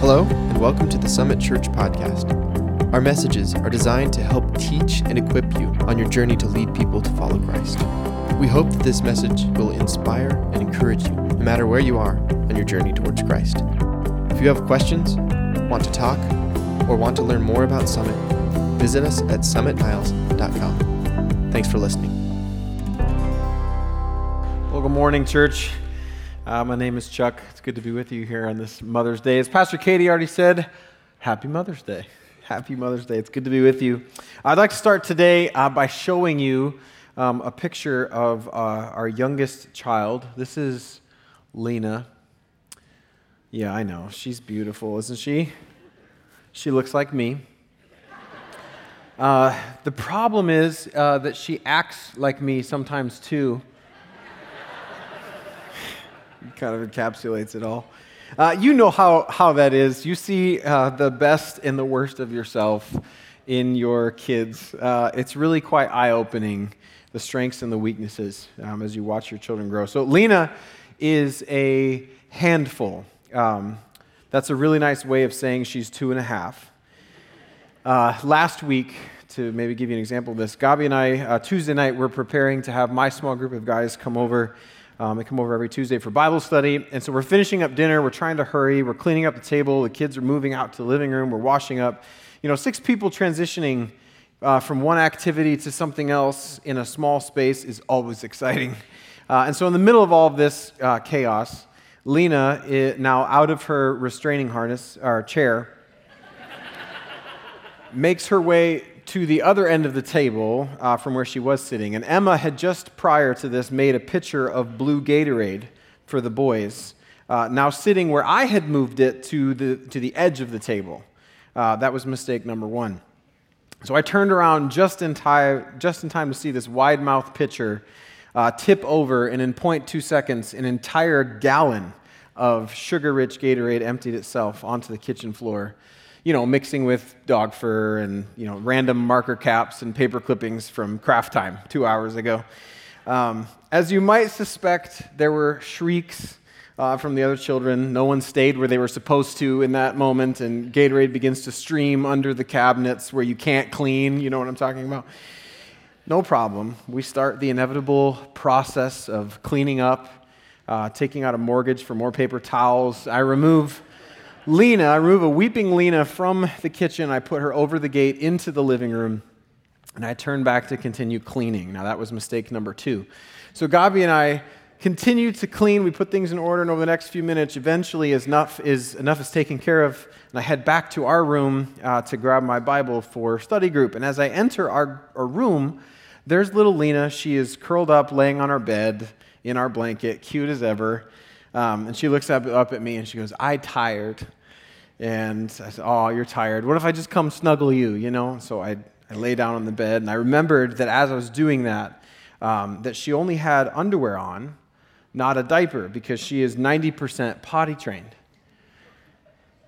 Hello, and welcome to the Summit Church podcast. Our messages are designed to help teach and equip you on your journey to lead people to follow Christ. We hope that this message will inspire and encourage you, no matter where you are on your journey towards Christ. If you have questions, want to talk, or want to learn more about Summit, visit us at summitniles.com. Thanks for listening. Well, good morning, church. Uh, my name is Chuck. It's good to be with you here on this Mother's Day. As Pastor Katie already said, Happy Mother's Day. Happy Mother's Day. It's good to be with you. I'd like to start today uh, by showing you um, a picture of uh, our youngest child. This is Lena. Yeah, I know. She's beautiful, isn't she? She looks like me. Uh, the problem is uh, that she acts like me sometimes too kind of encapsulates it all. Uh, you know how, how that is. You see uh, the best and the worst of yourself in your kids. Uh, it's really quite eye opening, the strengths and the weaknesses um, as you watch your children grow. So, Lena is a handful. Um, that's a really nice way of saying she's two and a half. Uh, last week, to maybe give you an example of this, Gabi and I, uh, Tuesday night, we're preparing to have my small group of guys come over um, they come over every Tuesday for Bible study. And so we're finishing up dinner. We're trying to hurry. We're cleaning up the table. The kids are moving out to the living room. We're washing up. You know, six people transitioning uh, from one activity to something else in a small space is always exciting. Uh, and so, in the middle of all of this uh, chaos, Lena, is now out of her restraining harness or chair, makes her way to the other end of the table uh, from where she was sitting. And Emma had just prior to this made a pitcher of blue Gatorade for the boys, uh, now sitting where I had moved it to the, to the edge of the table. Uh, that was mistake number one. So I turned around just in time, just in time to see this wide mouth pitcher uh, tip over, and in 0.2 seconds, an entire gallon of sugar rich Gatorade emptied itself onto the kitchen floor you know, mixing with dog fur and, you know, random marker caps and paper clippings from craft time two hours ago. Um, as you might suspect, there were shrieks uh, from the other children. No one stayed where they were supposed to in that moment, and Gatorade begins to stream under the cabinets where you can't clean. You know what I'm talking about? No problem. We start the inevitable process of cleaning up, uh, taking out a mortgage for more paper towels. I remove Lena, I remove a weeping Lena from the kitchen. I put her over the gate into the living room, and I turn back to continue cleaning. Now, that was mistake number two. So, Gabi and I continue to clean. We put things in order, and over the next few minutes, eventually, enough is, enough is taken care of, and I head back to our room uh, to grab my Bible for study group. And as I enter our, our room, there's little Lena. She is curled up, laying on our bed in our blanket, cute as ever. Um, and she looks up, up at me and she goes, I tired. And I said, Oh, you're tired. What if I just come snuggle you, you know? So I, I lay down on the bed and I remembered that as I was doing that, um, that she only had underwear on, not a diaper, because she is 90% potty trained.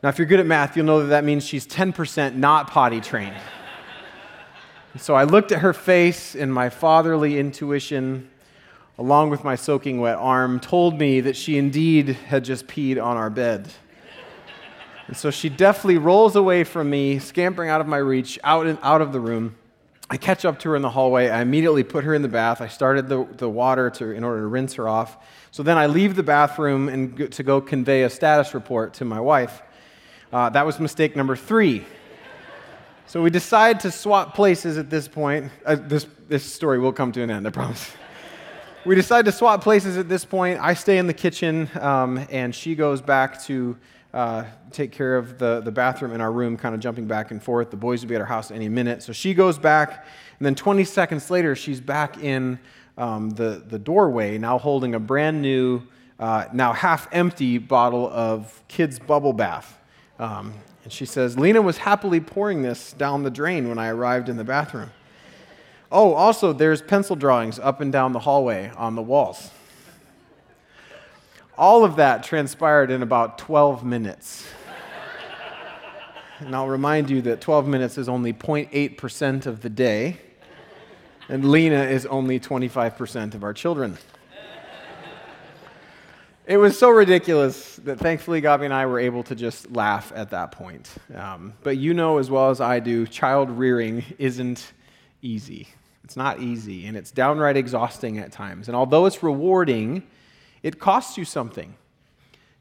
Now, if you're good at math, you'll know that that means she's 10% not potty trained. so I looked at her face, and my fatherly intuition along with my soaking wet arm, told me that she indeed had just peed on our bed. And so she deftly rolls away from me, scampering out of my reach, out, and out of the room. I catch up to her in the hallway. I immediately put her in the bath. I started the, the water to, in order to rinse her off. So then I leave the bathroom and go, to go convey a status report to my wife. Uh, that was mistake number three. So we decide to swap places at this point. Uh, this, this story will come to an end, I promise we decide to swap places at this point. I stay in the kitchen, um, and she goes back to uh, take care of the, the bathroom in our room, kind of jumping back and forth. The boys will be at our house any minute. So she goes back, and then 20 seconds later, she's back in um, the, the doorway, now holding a brand new, uh, now half empty bottle of kids' bubble bath. Um, and she says, Lena was happily pouring this down the drain when I arrived in the bathroom. Oh, also, there's pencil drawings up and down the hallway on the walls. All of that transpired in about 12 minutes. and I'll remind you that 12 minutes is only 0.8% of the day, and Lena is only 25% of our children. It was so ridiculous that thankfully Gabi and I were able to just laugh at that point. Um, but you know as well as I do, child rearing isn't easy. It's not easy, and it's downright exhausting at times. And although it's rewarding, it costs you something.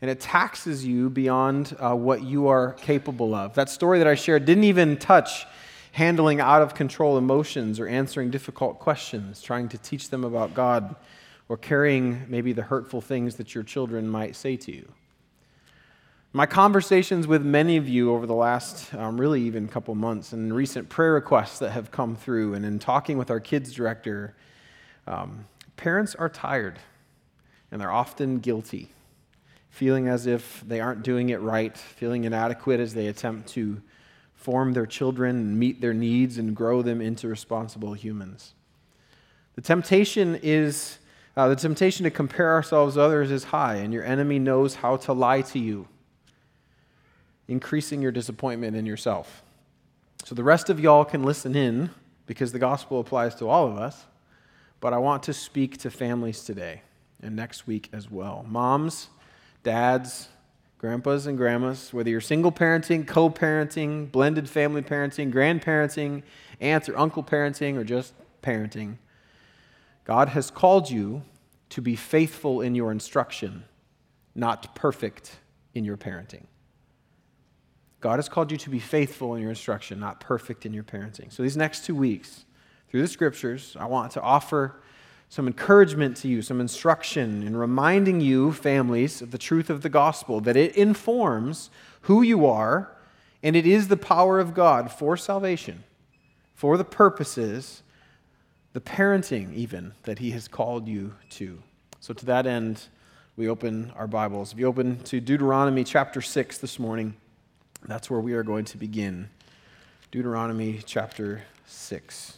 And it taxes you beyond uh, what you are capable of. That story that I shared didn't even touch handling out of control emotions or answering difficult questions, trying to teach them about God or carrying maybe the hurtful things that your children might say to you. My conversations with many of you over the last, um, really even couple months, and recent prayer requests that have come through, and in talking with our kids director, um, parents are tired and they're often guilty, feeling as if they aren't doing it right, feeling inadequate as they attempt to form their children and meet their needs and grow them into responsible humans. The temptation is uh, the temptation to compare ourselves to others is high, and your enemy knows how to lie to you, increasing your disappointment in yourself. So the rest of y'all can listen in because the gospel applies to all of us, but I want to speak to families today and next week as well. Moms, dads, grandpas and grandmas, whether you're single parenting, co parenting, blended family parenting, grandparenting, aunts or uncle parenting, or just parenting. God has called you to be faithful in your instruction, not perfect in your parenting. God has called you to be faithful in your instruction, not perfect in your parenting. So, these next two weeks, through the scriptures, I want to offer some encouragement to you, some instruction in reminding you, families, of the truth of the gospel, that it informs who you are, and it is the power of God for salvation, for the purposes the parenting, even, that He has called you to. So, to that end, we open our Bibles. If you open to Deuteronomy chapter 6 this morning, that's where we are going to begin. Deuteronomy chapter 6.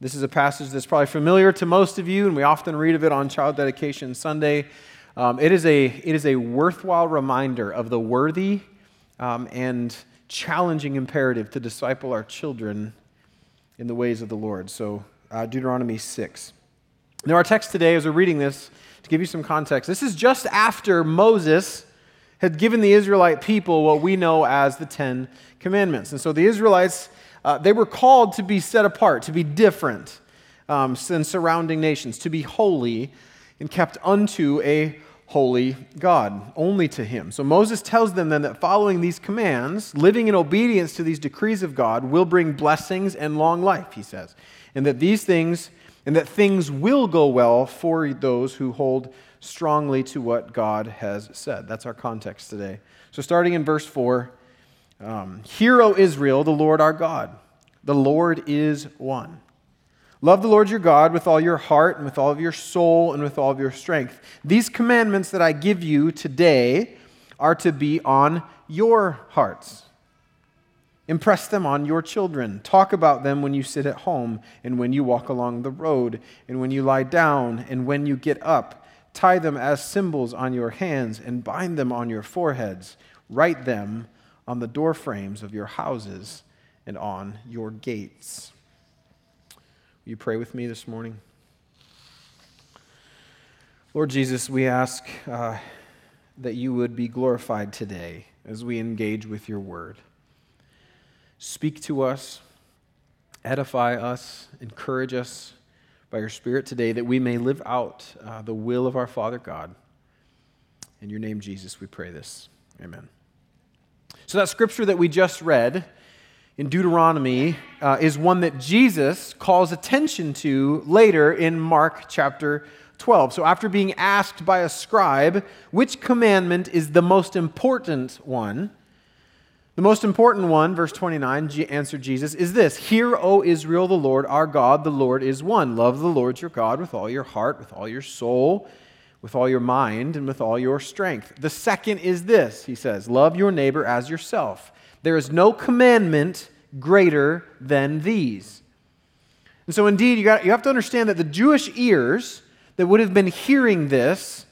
This is a passage that's probably familiar to most of you, and we often read of it on Child Dedication Sunday. Um, it, is a, it is a worthwhile reminder of the worthy um, and challenging imperative to disciple our children in the ways of the Lord. So, uh, Deuteronomy 6. Now, our text today, as we're reading this, to give you some context, this is just after Moses had given the Israelite people what we know as the Ten Commandments. And so the Israelites, uh, they were called to be set apart, to be different um, than surrounding nations, to be holy and kept unto a holy God, only to him. So Moses tells them then that following these commands, living in obedience to these decrees of God, will bring blessings and long life, he says. And that these things, and that things will go well for those who hold strongly to what God has said. That's our context today. So starting in verse 4 um, Hear, O Israel, the Lord our God. The Lord is one. Love the Lord your God with all your heart and with all of your soul and with all of your strength. These commandments that I give you today are to be on your hearts. Impress them on your children. Talk about them when you sit at home and when you walk along the road and when you lie down and when you get up. Tie them as symbols on your hands and bind them on your foreheads. Write them on the doorframes of your houses and on your gates. Will you pray with me this morning? Lord Jesus, we ask uh, that you would be glorified today as we engage with your word. Speak to us, edify us, encourage us by your Spirit today that we may live out uh, the will of our Father God. In your name, Jesus, we pray this. Amen. So, that scripture that we just read in Deuteronomy uh, is one that Jesus calls attention to later in Mark chapter 12. So, after being asked by a scribe which commandment is the most important one, the most important one, verse 29, answered Jesus, is this Hear, O Israel, the Lord our God, the Lord is one. Love the Lord your God with all your heart, with all your soul, with all your mind, and with all your strength. The second is this, he says, Love your neighbor as yourself. There is no commandment greater than these. And so, indeed, you, got, you have to understand that the Jewish ears that would have been hearing this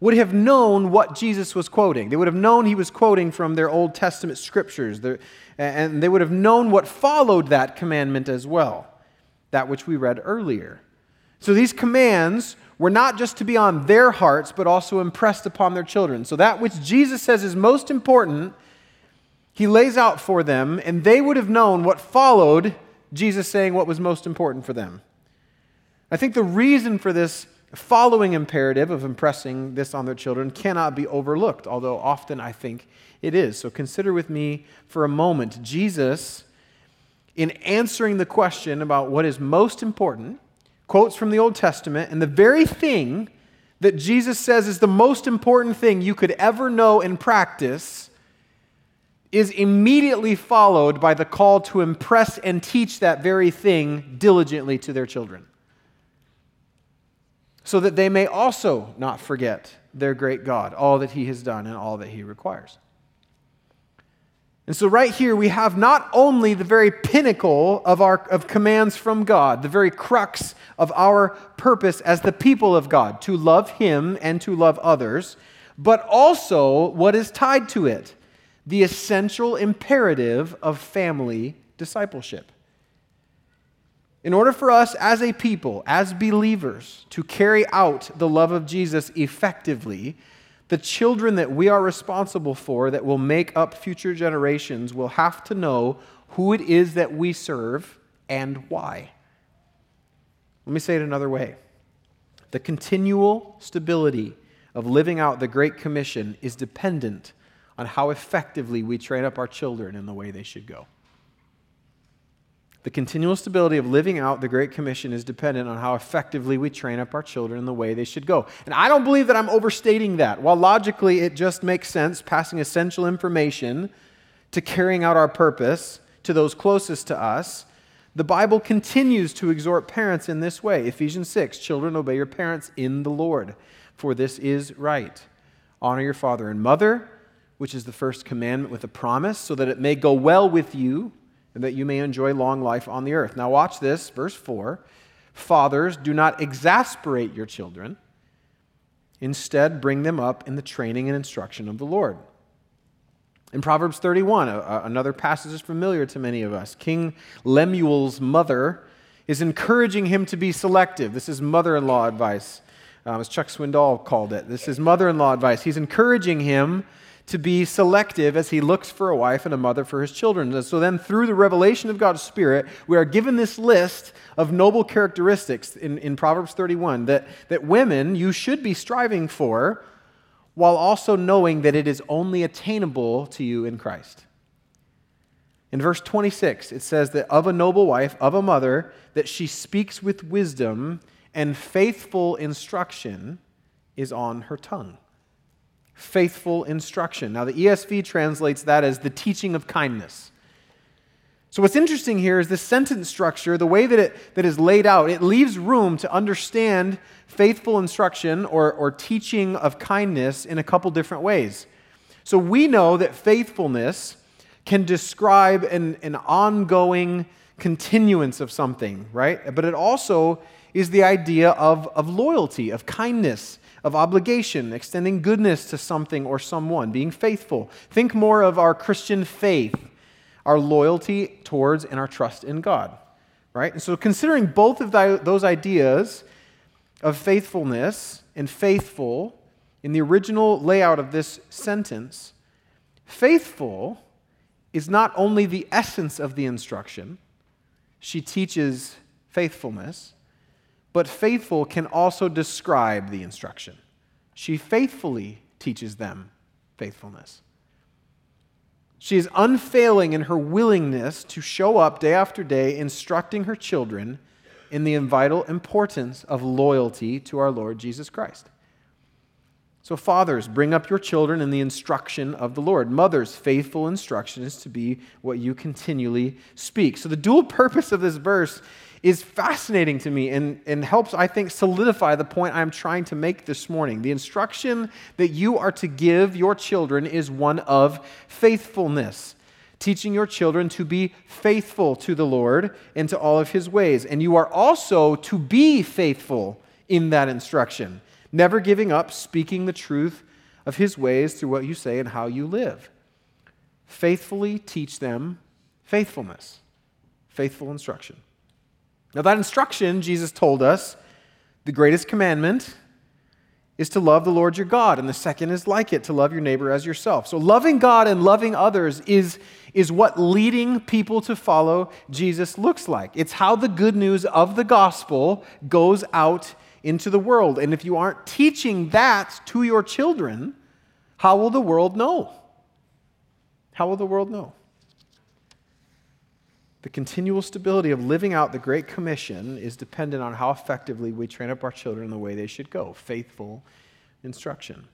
would have known what Jesus was quoting. They would have known he was quoting from their Old Testament scriptures, and they would have known what followed that commandment as well, that which we read earlier. So, these commands were not just to be on their hearts, but also impressed upon their children. So that which Jesus says is most important, he lays out for them, and they would have known what followed Jesus saying what was most important for them. I think the reason for this following imperative of impressing this on their children cannot be overlooked, although often I think it is. So consider with me for a moment Jesus, in answering the question about what is most important, quotes from the Old Testament, and the very thing that Jesus says is the most important thing you could ever know and practice is immediately followed by the call to impress and teach that very thing diligently to their children so that they may also not forget their great God, all that He has done and all that He requires. And so, right here, we have not only the very pinnacle of, our, of commands from God, the very crux of our purpose as the people of God, to love Him and to love others, but also what is tied to it the essential imperative of family discipleship. In order for us as a people, as believers, to carry out the love of Jesus effectively, the children that we are responsible for, that will make up future generations, will have to know who it is that we serve and why. Let me say it another way. The continual stability of living out the Great Commission is dependent on how effectively we train up our children in the way they should go. The continual stability of living out the Great Commission is dependent on how effectively we train up our children in the way they should go. And I don't believe that I'm overstating that. While logically it just makes sense, passing essential information to carrying out our purpose to those closest to us, the Bible continues to exhort parents in this way. Ephesians 6 Children, obey your parents in the Lord, for this is right. Honor your father and mother, which is the first commandment with a promise, so that it may go well with you and that you may enjoy long life on the earth. Now, watch this, verse 4. Fathers, do not exasperate your children. Instead, bring them up in the training and instruction of the Lord. In Proverbs 31, another passage is familiar to many of us. King Lemuel's mother is encouraging him to be selective. This is mother in law advice, um, as Chuck Swindoll called it. This is mother in law advice. He's encouraging him to be selective as he looks for a wife and a mother for his children. And so then, through the revelation of God's Spirit, we are given this list of noble characteristics in, in Proverbs 31 that, that women you should be striving for while also knowing that it is only attainable to you in Christ. In verse 26, it says that of a noble wife, of a mother, that she speaks with wisdom and faithful instruction is on her tongue faithful instruction. Now, the ESV translates that as the teaching of kindness. So, what's interesting here is the sentence structure, the way that it that is laid out, it leaves room to understand faithful instruction or, or teaching of kindness in a couple different ways. So, we know that faithfulness can describe an, an ongoing continuance of something, right? But it also is the idea of, of loyalty, of kindness, of obligation, extending goodness to something or someone, being faithful. Think more of our Christian faith, our loyalty towards and our trust in God, right? And so, considering both of those ideas of faithfulness and faithful in the original layout of this sentence, faithful is not only the essence of the instruction, she teaches faithfulness but faithful can also describe the instruction. She faithfully teaches them faithfulness. She is unfailing in her willingness to show up day after day, instructing her children in the vital importance of loyalty to our Lord Jesus Christ. So, fathers, bring up your children in the instruction of the Lord. Mothers, faithful instruction is to be what you continually speak. So, the dual purpose of this verse is fascinating to me and, and helps, I think, solidify the point I'm trying to make this morning. The instruction that you are to give your children is one of faithfulness, teaching your children to be faithful to the Lord and to all of his ways. And you are also to be faithful in that instruction, never giving up speaking the truth of his ways through what you say and how you live. Faithfully teach them faithfulness, faithful instruction. Now, that instruction, Jesus told us, The greatest commandment is to love the Lord your God, and the second is like it, to love your neighbor as yourself. So, loving God and loving others is, is what leading people to follow Jesus looks like. It's how the good news of the gospel goes out into the world. And if you aren't teaching that to your children, how will the world know? How will the world know? The continual stability of living out the Great Commission is dependent on how effectively we train up our children in the way they should go faithful instruction.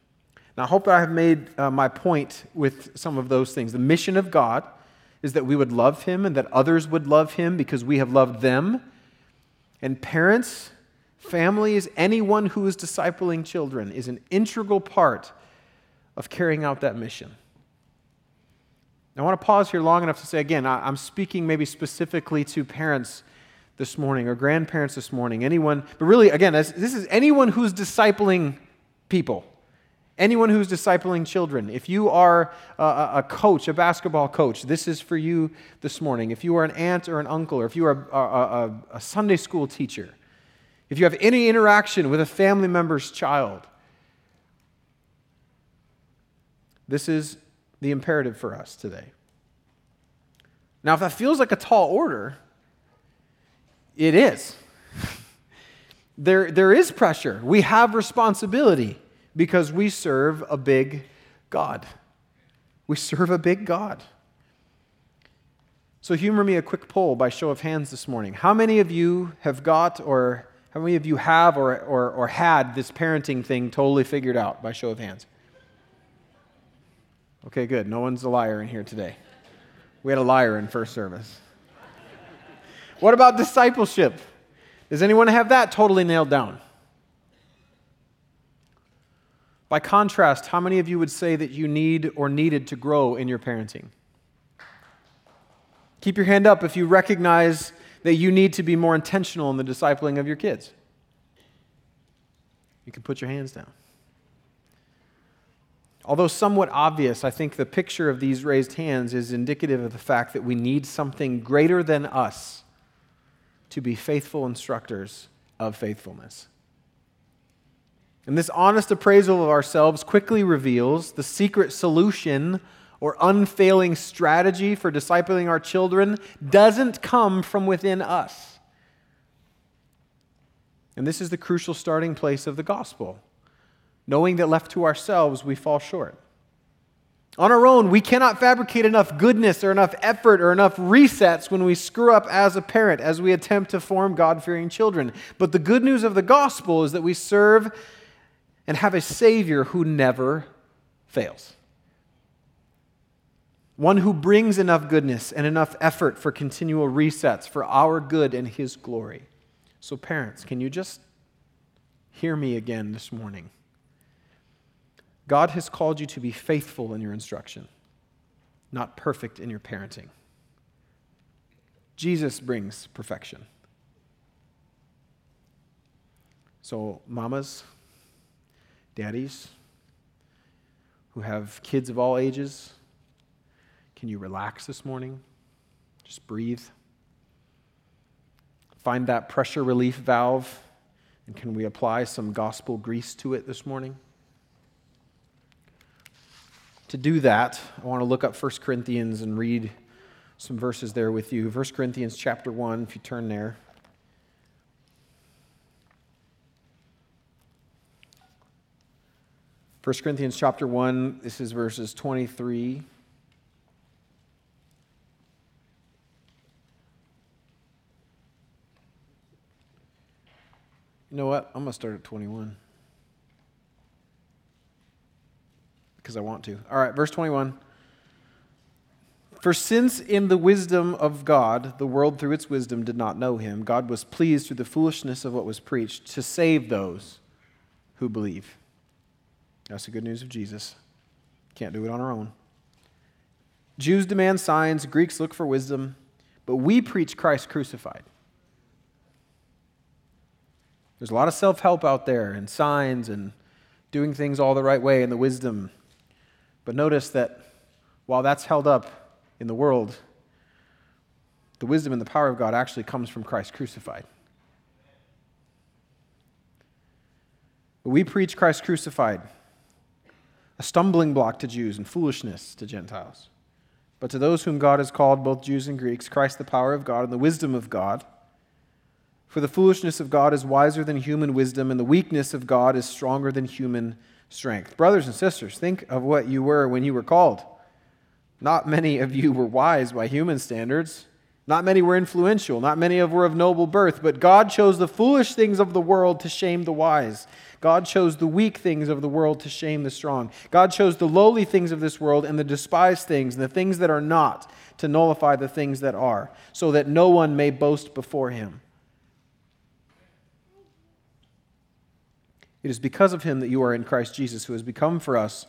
Now, I hope that I have made uh, my point with some of those things. The mission of God is that we would love Him and that others would love Him because we have loved them. And parents, families, anyone who is discipling children is an integral part of carrying out that mission. I want to pause here long enough to say again, I'm speaking maybe specifically to parents this morning or grandparents this morning, anyone, but really, again, this is anyone who's discipling people, anyone who's discipling children. If you are a, coach, a basketball coach, this is for you this morning. If you are an aunt or an uncle, or if you are a, Sunday school teacher, if you have any interaction with a family member's child, this is the imperative for us today. Now, if that feels like a tall order, it is. there, there is pressure. We have responsibility because we serve a big God. We serve a big God. So, humor me a quick poll by show of hands this morning. How many of you have got, or how many of you have, or, or, or had this parenting thing totally figured out by show of hands? Okay, good. No one's a liar in here today. We had a liar in first service. what about discipleship? Does anyone have that totally nailed down? By contrast, how many of you would say that you need or needed to grow in your parenting? Keep your hand up if you recognize that you need to be more intentional in the discipling of your kids. You can put your hands down. Although somewhat obvious, I think the picture of these raised hands is indicative of the fact that we need something greater than us to be faithful instructors of faithfulness. And this honest appraisal of ourselves quickly reveals the secret solution or unfailing strategy for discipling our children doesn't come from within us. And this is the crucial starting place of the gospel knowing that left to ourselves, we fall short. On our own, we cannot fabricate enough goodness or enough effort or enough resets when we screw up as a parent, as we attempt to form God fearing children. But the good news of the gospel is that we serve and have a Savior who never fails. One who brings enough goodness and enough effort for continual resets for our good and His glory. So, parents, can you just hear me again this morning? God has called you to be faithful in your instruction, not perfect in your parenting. Jesus brings perfection. So, mamas, daddies who have kids of all ages, can you relax this morning? Just breathe. Find that pressure relief valve, and can we apply some gospel grease to it this morning? To do that, I want to look up 1 Corinthians and read some verses there with you. 1 Corinthians chapter 1, if you turn there. First Corinthians chapter 1, this is verses 23 You know what? I'm going to start at 21. Because I want to. All right, verse 21. For since in the wisdom of God, the world through its wisdom did not know him, God was pleased through the foolishness of what was preached to save those who believe. That's the good news of Jesus. Can't do it on our own. Jews demand signs, Greeks look for wisdom, but we preach Christ crucified. There's a lot of self help out there, and signs, and doing things all the right way, and the wisdom. But notice that while that's held up in the world, the wisdom and the power of God actually comes from Christ crucified. But we preach Christ crucified, a stumbling block to Jews and foolishness to Gentiles. But to those whom God has called, both Jews and Greeks, Christ the power of God and the wisdom of God. For the foolishness of God is wiser than human wisdom, and the weakness of God is stronger than human strength. Brothers and sisters, think of what you were when you were called. Not many of you were wise by human standards. Not many were influential. Not many of were of noble birth. But God chose the foolish things of the world to shame the wise. God chose the weak things of the world to shame the strong. God chose the lowly things of this world and the despised things and the things that are not to nullify the things that are, so that no one may boast before him. It is because of him that you are in Christ Jesus, who has become for us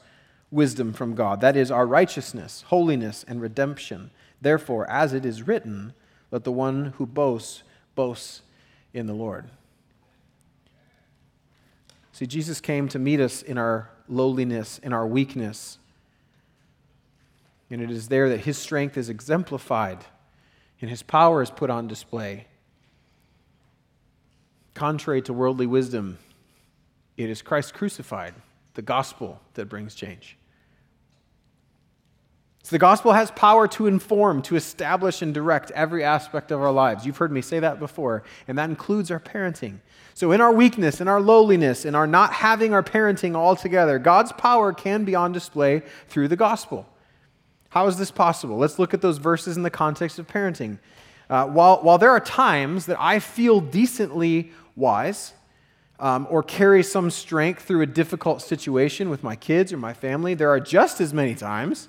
wisdom from God. That is our righteousness, holiness, and redemption. Therefore, as it is written, let the one who boasts boast in the Lord. See, Jesus came to meet us in our lowliness, in our weakness. And it is there that his strength is exemplified and his power is put on display. Contrary to worldly wisdom, it is Christ crucified, the gospel, that brings change. So the gospel has power to inform, to establish, and direct every aspect of our lives. You've heard me say that before, and that includes our parenting. So, in our weakness, in our lowliness, in our not having our parenting all together, God's power can be on display through the gospel. How is this possible? Let's look at those verses in the context of parenting. Uh, while, while there are times that I feel decently wise, um, or carry some strength through a difficult situation with my kids or my family, there are just as many times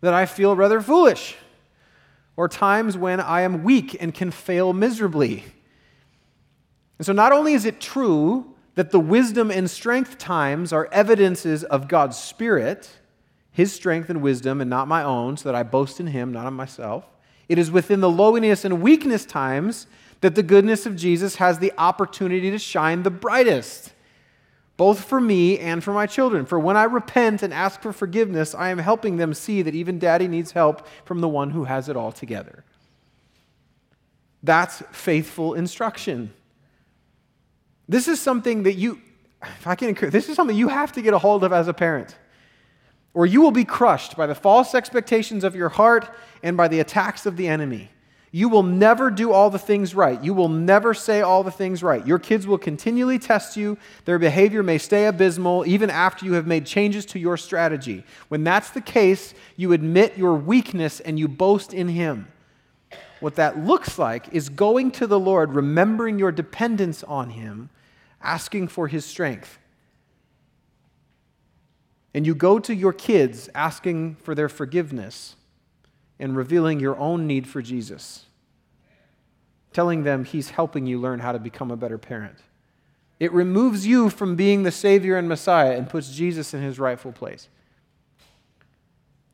that I feel rather foolish, or times when I am weak and can fail miserably. And so, not only is it true that the wisdom and strength times are evidences of God's Spirit, His strength and wisdom, and not my own, so that I boast in Him, not in myself, it is within the lowliness and weakness times that the goodness of Jesus has the opportunity to shine the brightest, both for me and for my children. For when I repent and ask for forgiveness, I am helping them see that even daddy needs help from the one who has it all together. That's faithful instruction. This is something that you, if I can encourage, this is something you have to get a hold of as a parent. Or you will be crushed by the false expectations of your heart and by the attacks of the enemy. You will never do all the things right. You will never say all the things right. Your kids will continually test you. Their behavior may stay abysmal even after you have made changes to your strategy. When that's the case, you admit your weakness and you boast in Him. What that looks like is going to the Lord, remembering your dependence on Him, asking for His strength. And you go to your kids asking for their forgiveness and revealing your own need for Jesus, telling them He's helping you learn how to become a better parent. It removes you from being the Savior and Messiah and puts Jesus in His rightful place.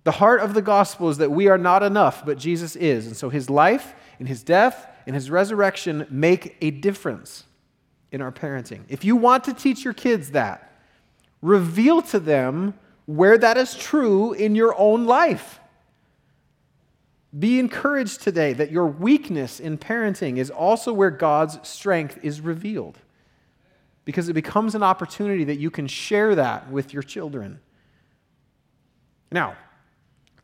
The heart of the gospel is that we are not enough, but Jesus is. And so His life and His death and His resurrection make a difference in our parenting. If you want to teach your kids that, reveal to them where that is true in your own life. Be encouraged today that your weakness in parenting is also where God's strength is revealed. Because it becomes an opportunity that you can share that with your children. Now,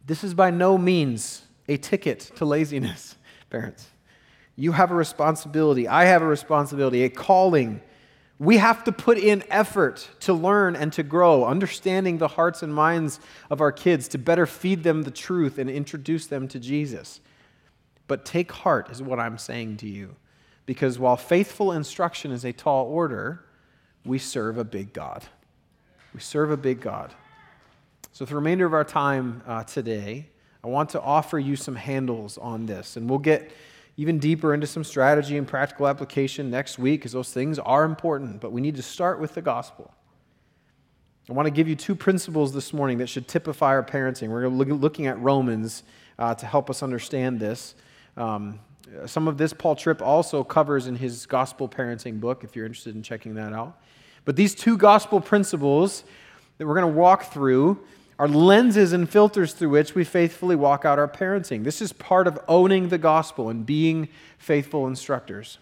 this is by no means a ticket to laziness, parents. You have a responsibility. I have a responsibility, a calling we have to put in effort to learn and to grow, understanding the hearts and minds of our kids to better feed them the truth and introduce them to Jesus. But take heart, is what I'm saying to you. Because while faithful instruction is a tall order, we serve a big God. We serve a big God. So, the remainder of our time uh, today, I want to offer you some handles on this. And we'll get even deeper into some strategy and practical application next week because those things are important, but we need to start with the gospel. I want to give you two principles this morning that should typify our parenting. We're looking at Romans uh, to help us understand this. Um, some of this Paul Tripp also covers in his gospel parenting book, if you're interested in checking that out. But these two gospel principles that we're going to walk through are lenses and filters through which we faithfully walk out our parenting. This is part of owning the gospel and being faithful instructors.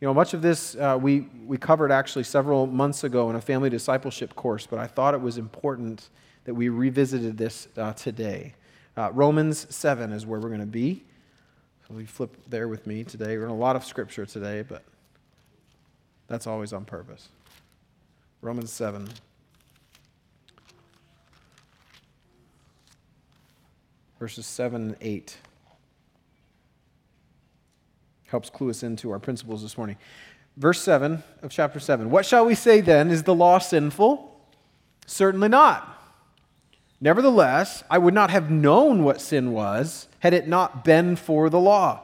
You know, much of this uh, we, we covered actually several months ago in a family discipleship course, but I thought it was important that we revisited this uh, today. Uh, Romans 7 is where we're going to be. So we flip there with me today. We're in a lot of scripture today, but that's always on purpose. Romans 7. Verses 7 and 8 helps clue us into our principles this morning. Verse 7 of chapter 7. What shall we say then? Is the law sinful? Certainly not. Nevertheless, I would not have known what sin was had it not been for the law.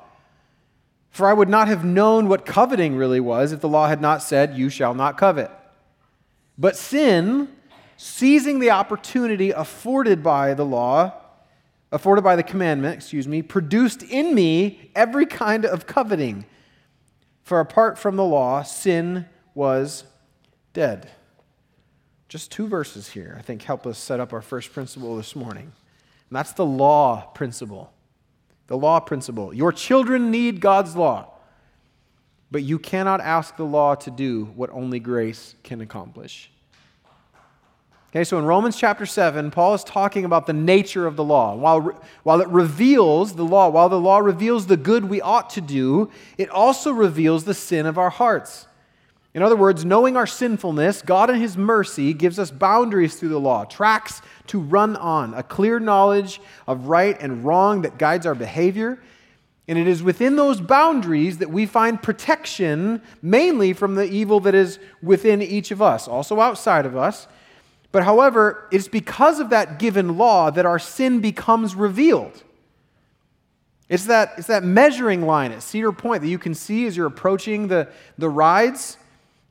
For I would not have known what coveting really was if the law had not said, You shall not covet. But sin, seizing the opportunity afforded by the law, afforded by the commandment, excuse me, produced in me every kind of coveting. For apart from the law, sin was dead. Just two verses here, I think, help us set up our first principle this morning. And that's the law principle. The law principle. Your children need God's law, but you cannot ask the law to do what only grace can accomplish. Okay, so in Romans chapter 7, Paul is talking about the nature of the law. While, while it reveals the law, while the law reveals the good we ought to do, it also reveals the sin of our hearts. In other words, knowing our sinfulness, God in His mercy gives us boundaries through the law, tracks to run on, a clear knowledge of right and wrong that guides our behavior. And it is within those boundaries that we find protection, mainly from the evil that is within each of us, also outside of us. But however, it's because of that given law that our sin becomes revealed. It's that, it's that measuring line at Cedar Point that you can see as you're approaching the, the rides.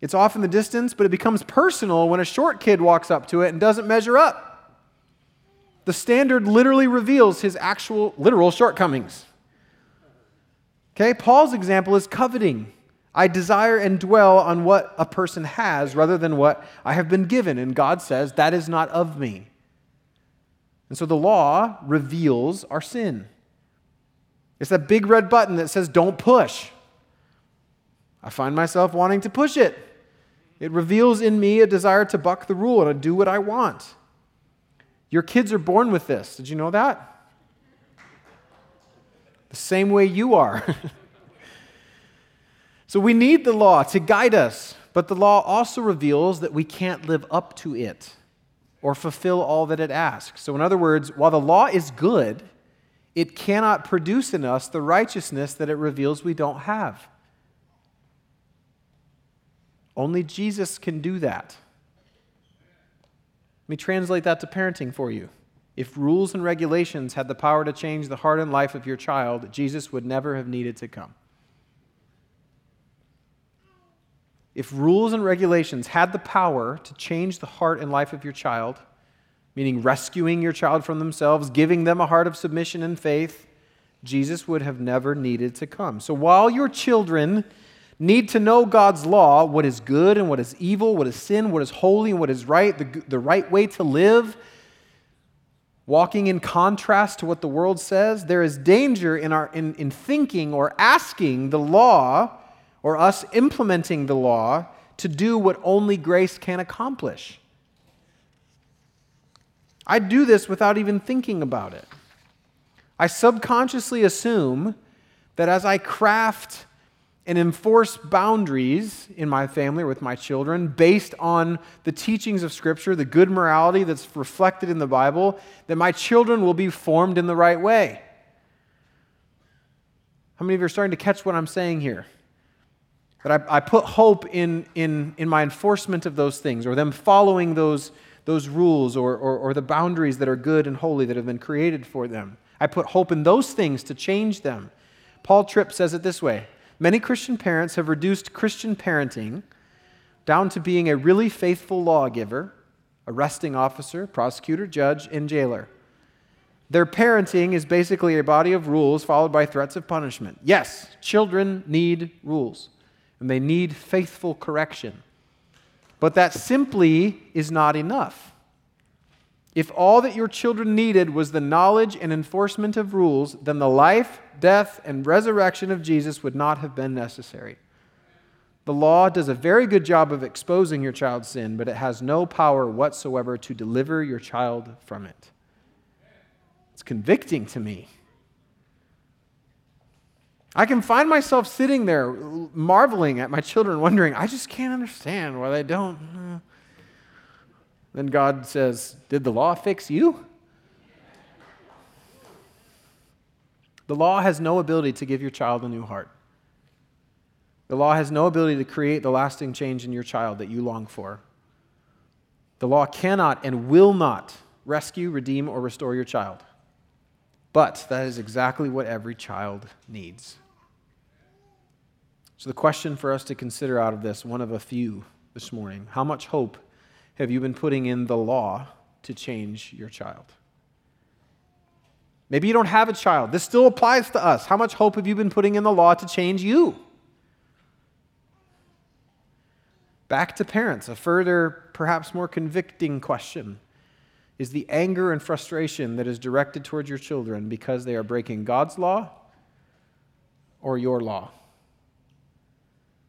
It's off in the distance, but it becomes personal when a short kid walks up to it and doesn't measure up. The standard literally reveals his actual, literal shortcomings. Okay, Paul's example is coveting. I desire and dwell on what a person has rather than what I have been given. And God says, that is not of me. And so the law reveals our sin. It's that big red button that says, don't push. I find myself wanting to push it. It reveals in me a desire to buck the rule and to do what I want. Your kids are born with this. Did you know that? The same way you are. So we need the law to guide us, but the law also reveals that we can't live up to it or fulfill all that it asks. So, in other words, while the law is good, it cannot produce in us the righteousness that it reveals we don't have. Only Jesus can do that. Let me translate that to parenting for you. If rules and regulations had the power to change the heart and life of your child, Jesus would never have needed to come. If rules and regulations had the power to change the heart and life of your child, meaning rescuing your child from themselves, giving them a heart of submission and faith, Jesus would have never needed to come. So while your children need to know God's law, what is good and what is evil, what is sin, what is holy and what is right, the, the right way to live, walking in contrast to what the world says, there is danger in, our, in, in thinking or asking the law or us implementing the law to do what only grace can accomplish. I do this without even thinking about it. I subconsciously assume that as I craft and enforce boundaries in my family or with my children based on the teachings of Scripture, the good morality that's reflected in the Bible, that my children will be formed in the right way. How many of you are starting to catch what I'm saying here? But I, I put hope in, in, in my enforcement of those things or them following those, those rules or, or, or the boundaries that are good and holy that have been created for them. I put hope in those things to change them. Paul Tripp says it this way Many Christian parents have reduced Christian parenting down to being a really faithful lawgiver, arresting officer, prosecutor, judge, and jailer. Their parenting is basically a body of rules followed by threats of punishment. Yes, children need rules and they need faithful correction. But that simply is not enough. If all that your children needed was the knowledge and enforcement of rules, then the life, death, and resurrection of Jesus would not have been necessary. The law does a very good job of exposing your child's sin, but it has no power whatsoever to deliver your child from it. It's convicting to me. I can find myself sitting there marveling at my children, wondering, I just can't understand why they don't. Uh. Then God says, Did the law fix you? The law has no ability to give your child a new heart. The law has no ability to create the lasting change in your child that you long for. The law cannot and will not rescue, redeem, or restore your child. But that is exactly what every child needs. So, the question for us to consider out of this, one of a few this morning how much hope have you been putting in the law to change your child? Maybe you don't have a child. This still applies to us. How much hope have you been putting in the law to change you? Back to parents, a further, perhaps more convicting question is the anger and frustration that is directed towards your children because they are breaking God's law or your law,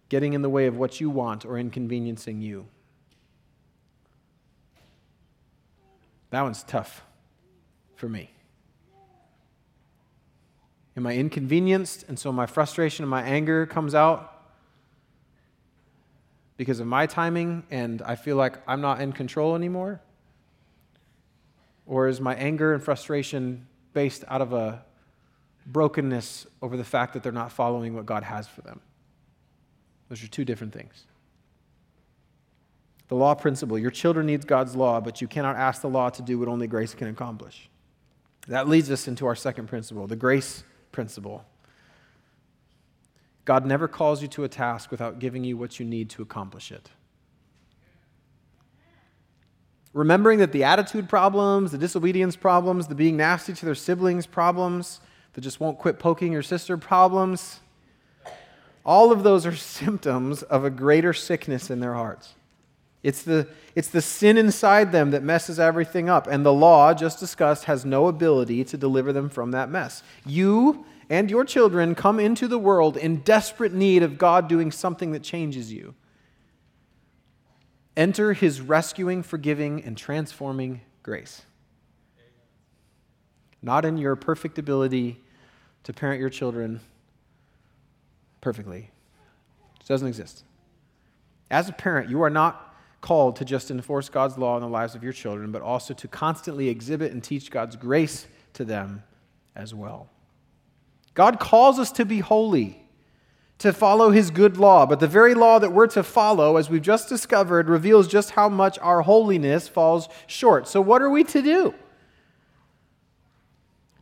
getting in the way of what you want or inconveniencing you. That one's tough for me. Am I inconvenienced? And so my frustration and my anger comes out because of my timing and I feel like I'm not in control anymore? Or is my anger and frustration based out of a brokenness over the fact that they're not following what God has for them? Those are two different things. The law principle your children needs God's law, but you cannot ask the law to do what only grace can accomplish. That leads us into our second principle, the grace principle. God never calls you to a task without giving you what you need to accomplish it. Remembering that the attitude problems, the disobedience problems, the being nasty to their siblings problems, the just won't quit poking your sister problems, all of those are symptoms of a greater sickness in their hearts. It's the, it's the sin inside them that messes everything up. And the law, just discussed, has no ability to deliver them from that mess. You and your children come into the world in desperate need of God doing something that changes you. Enter his rescuing, forgiving, and transforming grace. Not in your perfect ability to parent your children perfectly. It doesn't exist. As a parent, you are not called to just enforce God's law in the lives of your children, but also to constantly exhibit and teach God's grace to them as well. God calls us to be holy, to follow his good law, but the very law that we're to follow, as we've just discovered, reveals just how much our holiness falls short. So, what are we to do?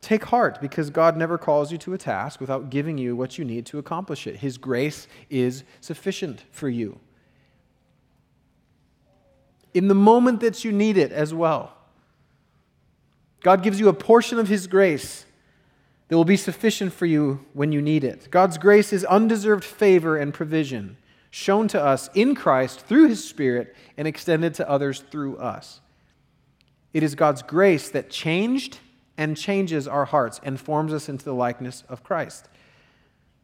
Take heart because God never calls you to a task without giving you what you need to accomplish it. His grace is sufficient for you. In the moment that you need it as well. God gives you a portion of His grace that will be sufficient for you when you need it. God's grace is undeserved favor and provision shown to us in Christ through His Spirit and extended to others through us. It is God's grace that changed and changes our hearts and forms us into the likeness of Christ.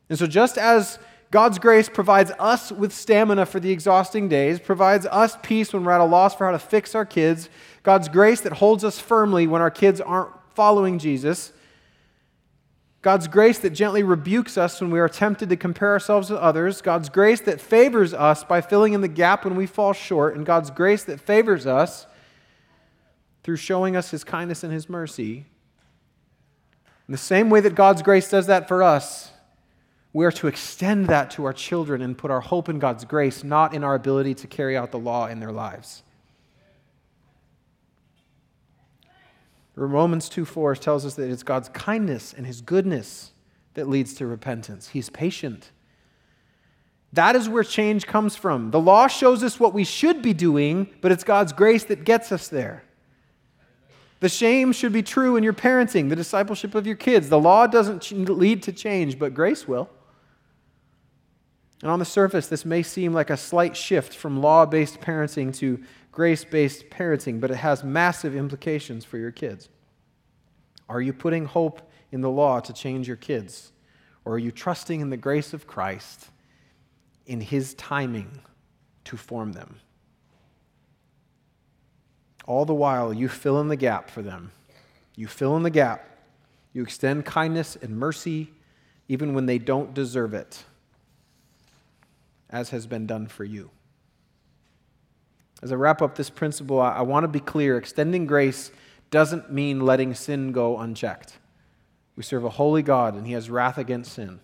And so, just as God's grace provides us with stamina for the exhausting days, provides us peace when we're at a loss for how to fix our kids, God's grace that holds us firmly when our kids aren't following Jesus God's grace that gently rebukes us when we are tempted to compare ourselves to others, God's grace that favors us by filling in the gap when we fall short, and God's grace that favors us through showing us his kindness and his mercy. In the same way that God's grace does that for us, we are to extend that to our children and put our hope in God's grace, not in our ability to carry out the law in their lives. Romans 2 4 tells us that it's God's kindness and his goodness that leads to repentance. He's patient. That is where change comes from. The law shows us what we should be doing, but it's God's grace that gets us there. The shame should be true in your parenting, the discipleship of your kids. The law doesn't lead to change, but grace will. And on the surface, this may seem like a slight shift from law based parenting to grace based parenting, but it has massive implications for your kids. Are you putting hope in the law to change your kids? Or are you trusting in the grace of Christ in His timing to form them. All the while, you fill in the gap for them. You fill in the gap. You extend kindness and mercy even when they don't deserve it, as has been done for you. As I wrap up this principle, I, I want to be clear extending grace doesn't mean letting sin go unchecked. We serve a holy God, and He has wrath against sin.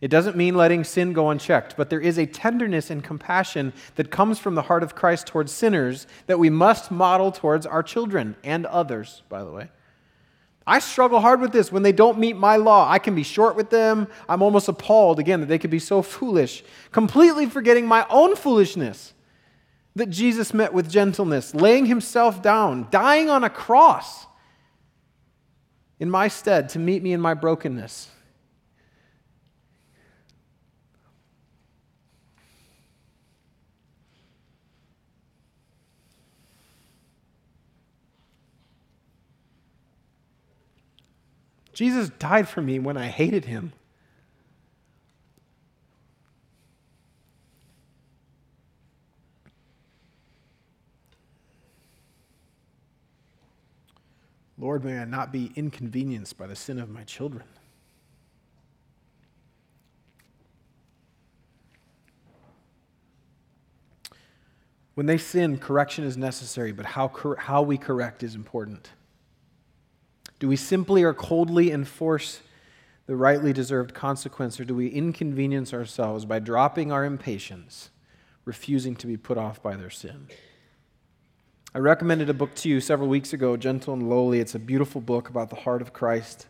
It doesn't mean letting sin go unchecked, but there is a tenderness and compassion that comes from the heart of Christ towards sinners that we must model towards our children and others, by the way. I struggle hard with this when they don't meet my law. I can be short with them. I'm almost appalled, again, that they could be so foolish, completely forgetting my own foolishness that Jesus met with gentleness, laying himself down, dying on a cross in my stead to meet me in my brokenness. Jesus died for me when I hated him. Lord, may I not be inconvenienced by the sin of my children. When they sin, correction is necessary, but how, cor- how we correct is important. Do we simply or coldly enforce the rightly deserved consequence, or do we inconvenience ourselves by dropping our impatience, refusing to be put off by their sin? I recommended a book to you several weeks ago, Gentle and Lowly. It's a beautiful book about the heart of Christ.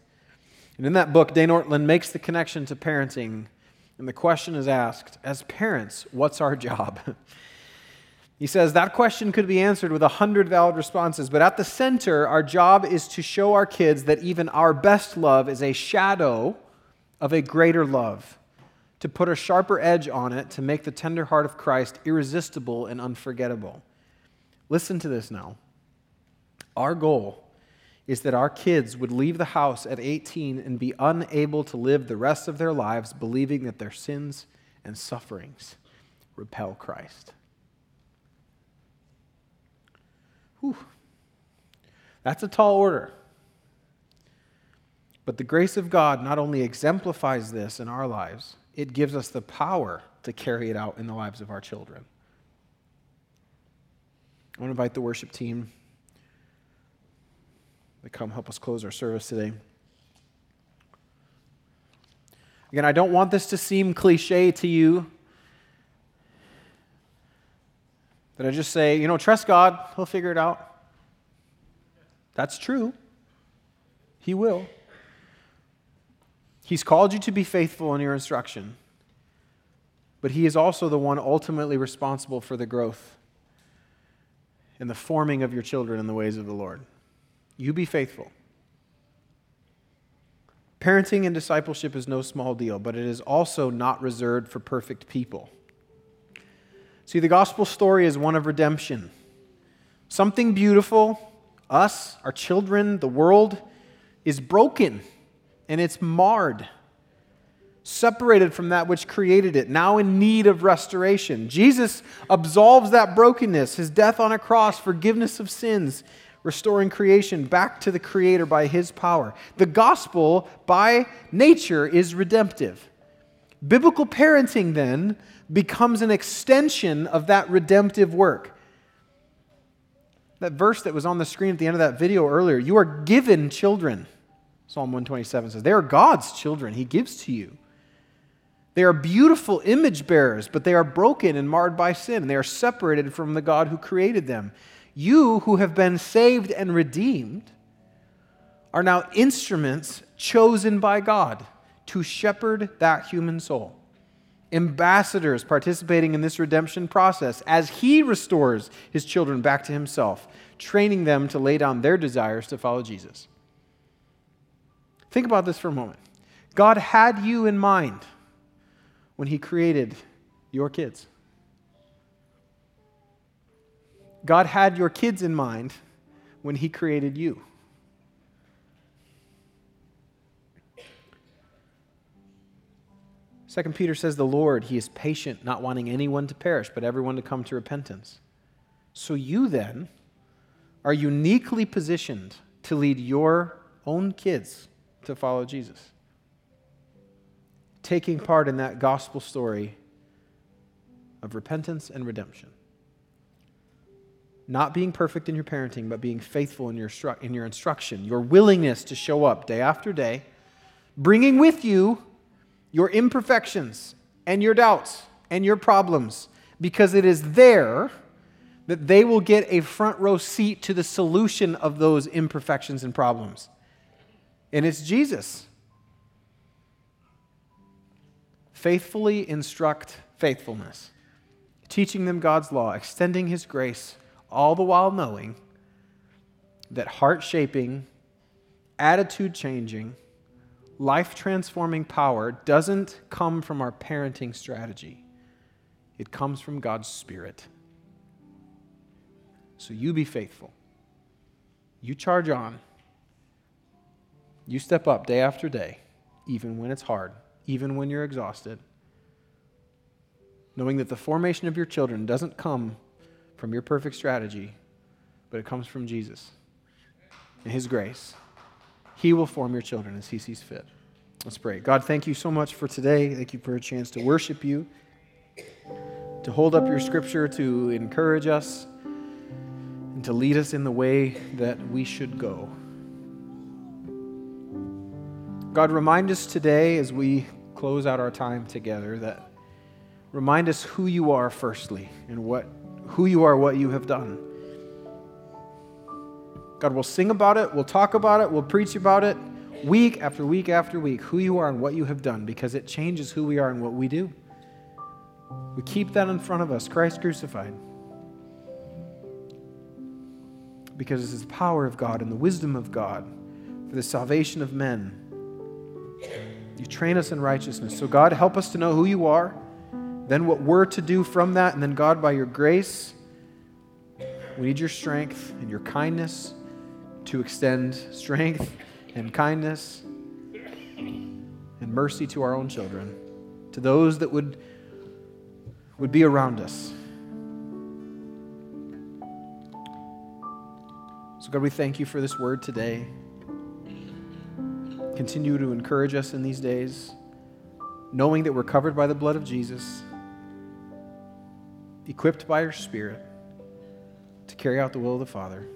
And in that book, Dane Ortlund makes the connection to parenting. And the question is asked As parents, what's our job? he says that question could be answered with a hundred valid responses, but at the center, our job is to show our kids that even our best love is a shadow of a greater love, to put a sharper edge on it to make the tender heart of Christ irresistible and unforgettable. Listen to this now. Our goal is that our kids would leave the house at 18 and be unable to live the rest of their lives believing that their sins and sufferings repel Christ. Whew. That's a tall order. But the grace of God not only exemplifies this in our lives, it gives us the power to carry it out in the lives of our children. I want to invite the worship team to come help us close our service today. Again, I don't want this to seem cliche to you. That I just say, you know, trust God, He'll figure it out. That's true. He will. He's called you to be faithful in your instruction, but He is also the one ultimately responsible for the growth and the forming of your children in the ways of the Lord. You be faithful. Parenting and discipleship is no small deal, but it is also not reserved for perfect people. See, the gospel story is one of redemption. Something beautiful, us, our children, the world, is broken and it's marred separated from that which created it, now in need of restoration. Jesus absolves that brokenness, his death on a cross, forgiveness of sins, restoring creation back to the Creator by his power. The gospel, by nature, is redemptive. Biblical parenting, then, becomes an extension of that redemptive work. That verse that was on the screen at the end of that video earlier you are given children. Psalm 127 says, They are God's children, He gives to you. They are beautiful image bearers, but they are broken and marred by sin. They are separated from the God who created them. You who have been saved and redeemed are now instruments chosen by God to shepherd that human soul. Ambassadors participating in this redemption process as He restores His children back to Himself, training them to lay down their desires to follow Jesus. Think about this for a moment. God had you in mind when He created your kids. God had your kids in mind when He created you. Second Peter says the Lord, he is patient, not wanting anyone to perish, but everyone to come to repentance. So you then are uniquely positioned to lead your own kids to follow Jesus. Taking part in that gospel story of repentance and redemption. Not being perfect in your parenting, but being faithful in your, in your instruction, your willingness to show up day after day, bringing with you your imperfections and your doubts and your problems, because it is there that they will get a front row seat to the solution of those imperfections and problems. And it's Jesus. Faithfully instruct faithfulness, teaching them God's law, extending His grace, all the while knowing that heart shaping, attitude changing, life transforming power doesn't come from our parenting strategy, it comes from God's Spirit. So you be faithful. You charge on. You step up day after day, even when it's hard, even when you're exhausted, knowing that the formation of your children doesn't come from your perfect strategy, but it comes from Jesus and His grace. He will form your children as He sees fit. Let's pray. God, thank you so much for today. Thank you for a chance to worship you, to hold up your scripture, to encourage us and to lead us in the way that we should go. God, remind us today as we close out our time together that remind us who you are firstly and what who you are, what you have done. God, we'll sing about it, we'll talk about it, we'll preach about it week after week after week, who you are and what you have done, because it changes who we are and what we do. We keep that in front of us, Christ crucified. because it is the power of God and the wisdom of God for the salvation of men. You train us in righteousness. So, God, help us to know who you are, then what we're to do from that, and then, God, by your grace, we need your strength and your kindness to extend strength and kindness and mercy to our own children, to those that would, would be around us. So, God, we thank you for this word today. Continue to encourage us in these days, knowing that we're covered by the blood of Jesus, equipped by your Spirit to carry out the will of the Father.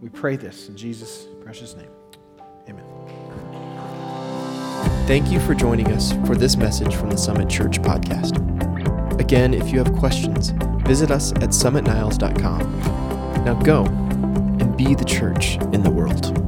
We pray this in Jesus' precious name. Amen. Thank you for joining us for this message from the Summit Church podcast. Again, if you have questions, visit us at summitniles.com. Now go and be the church in the world.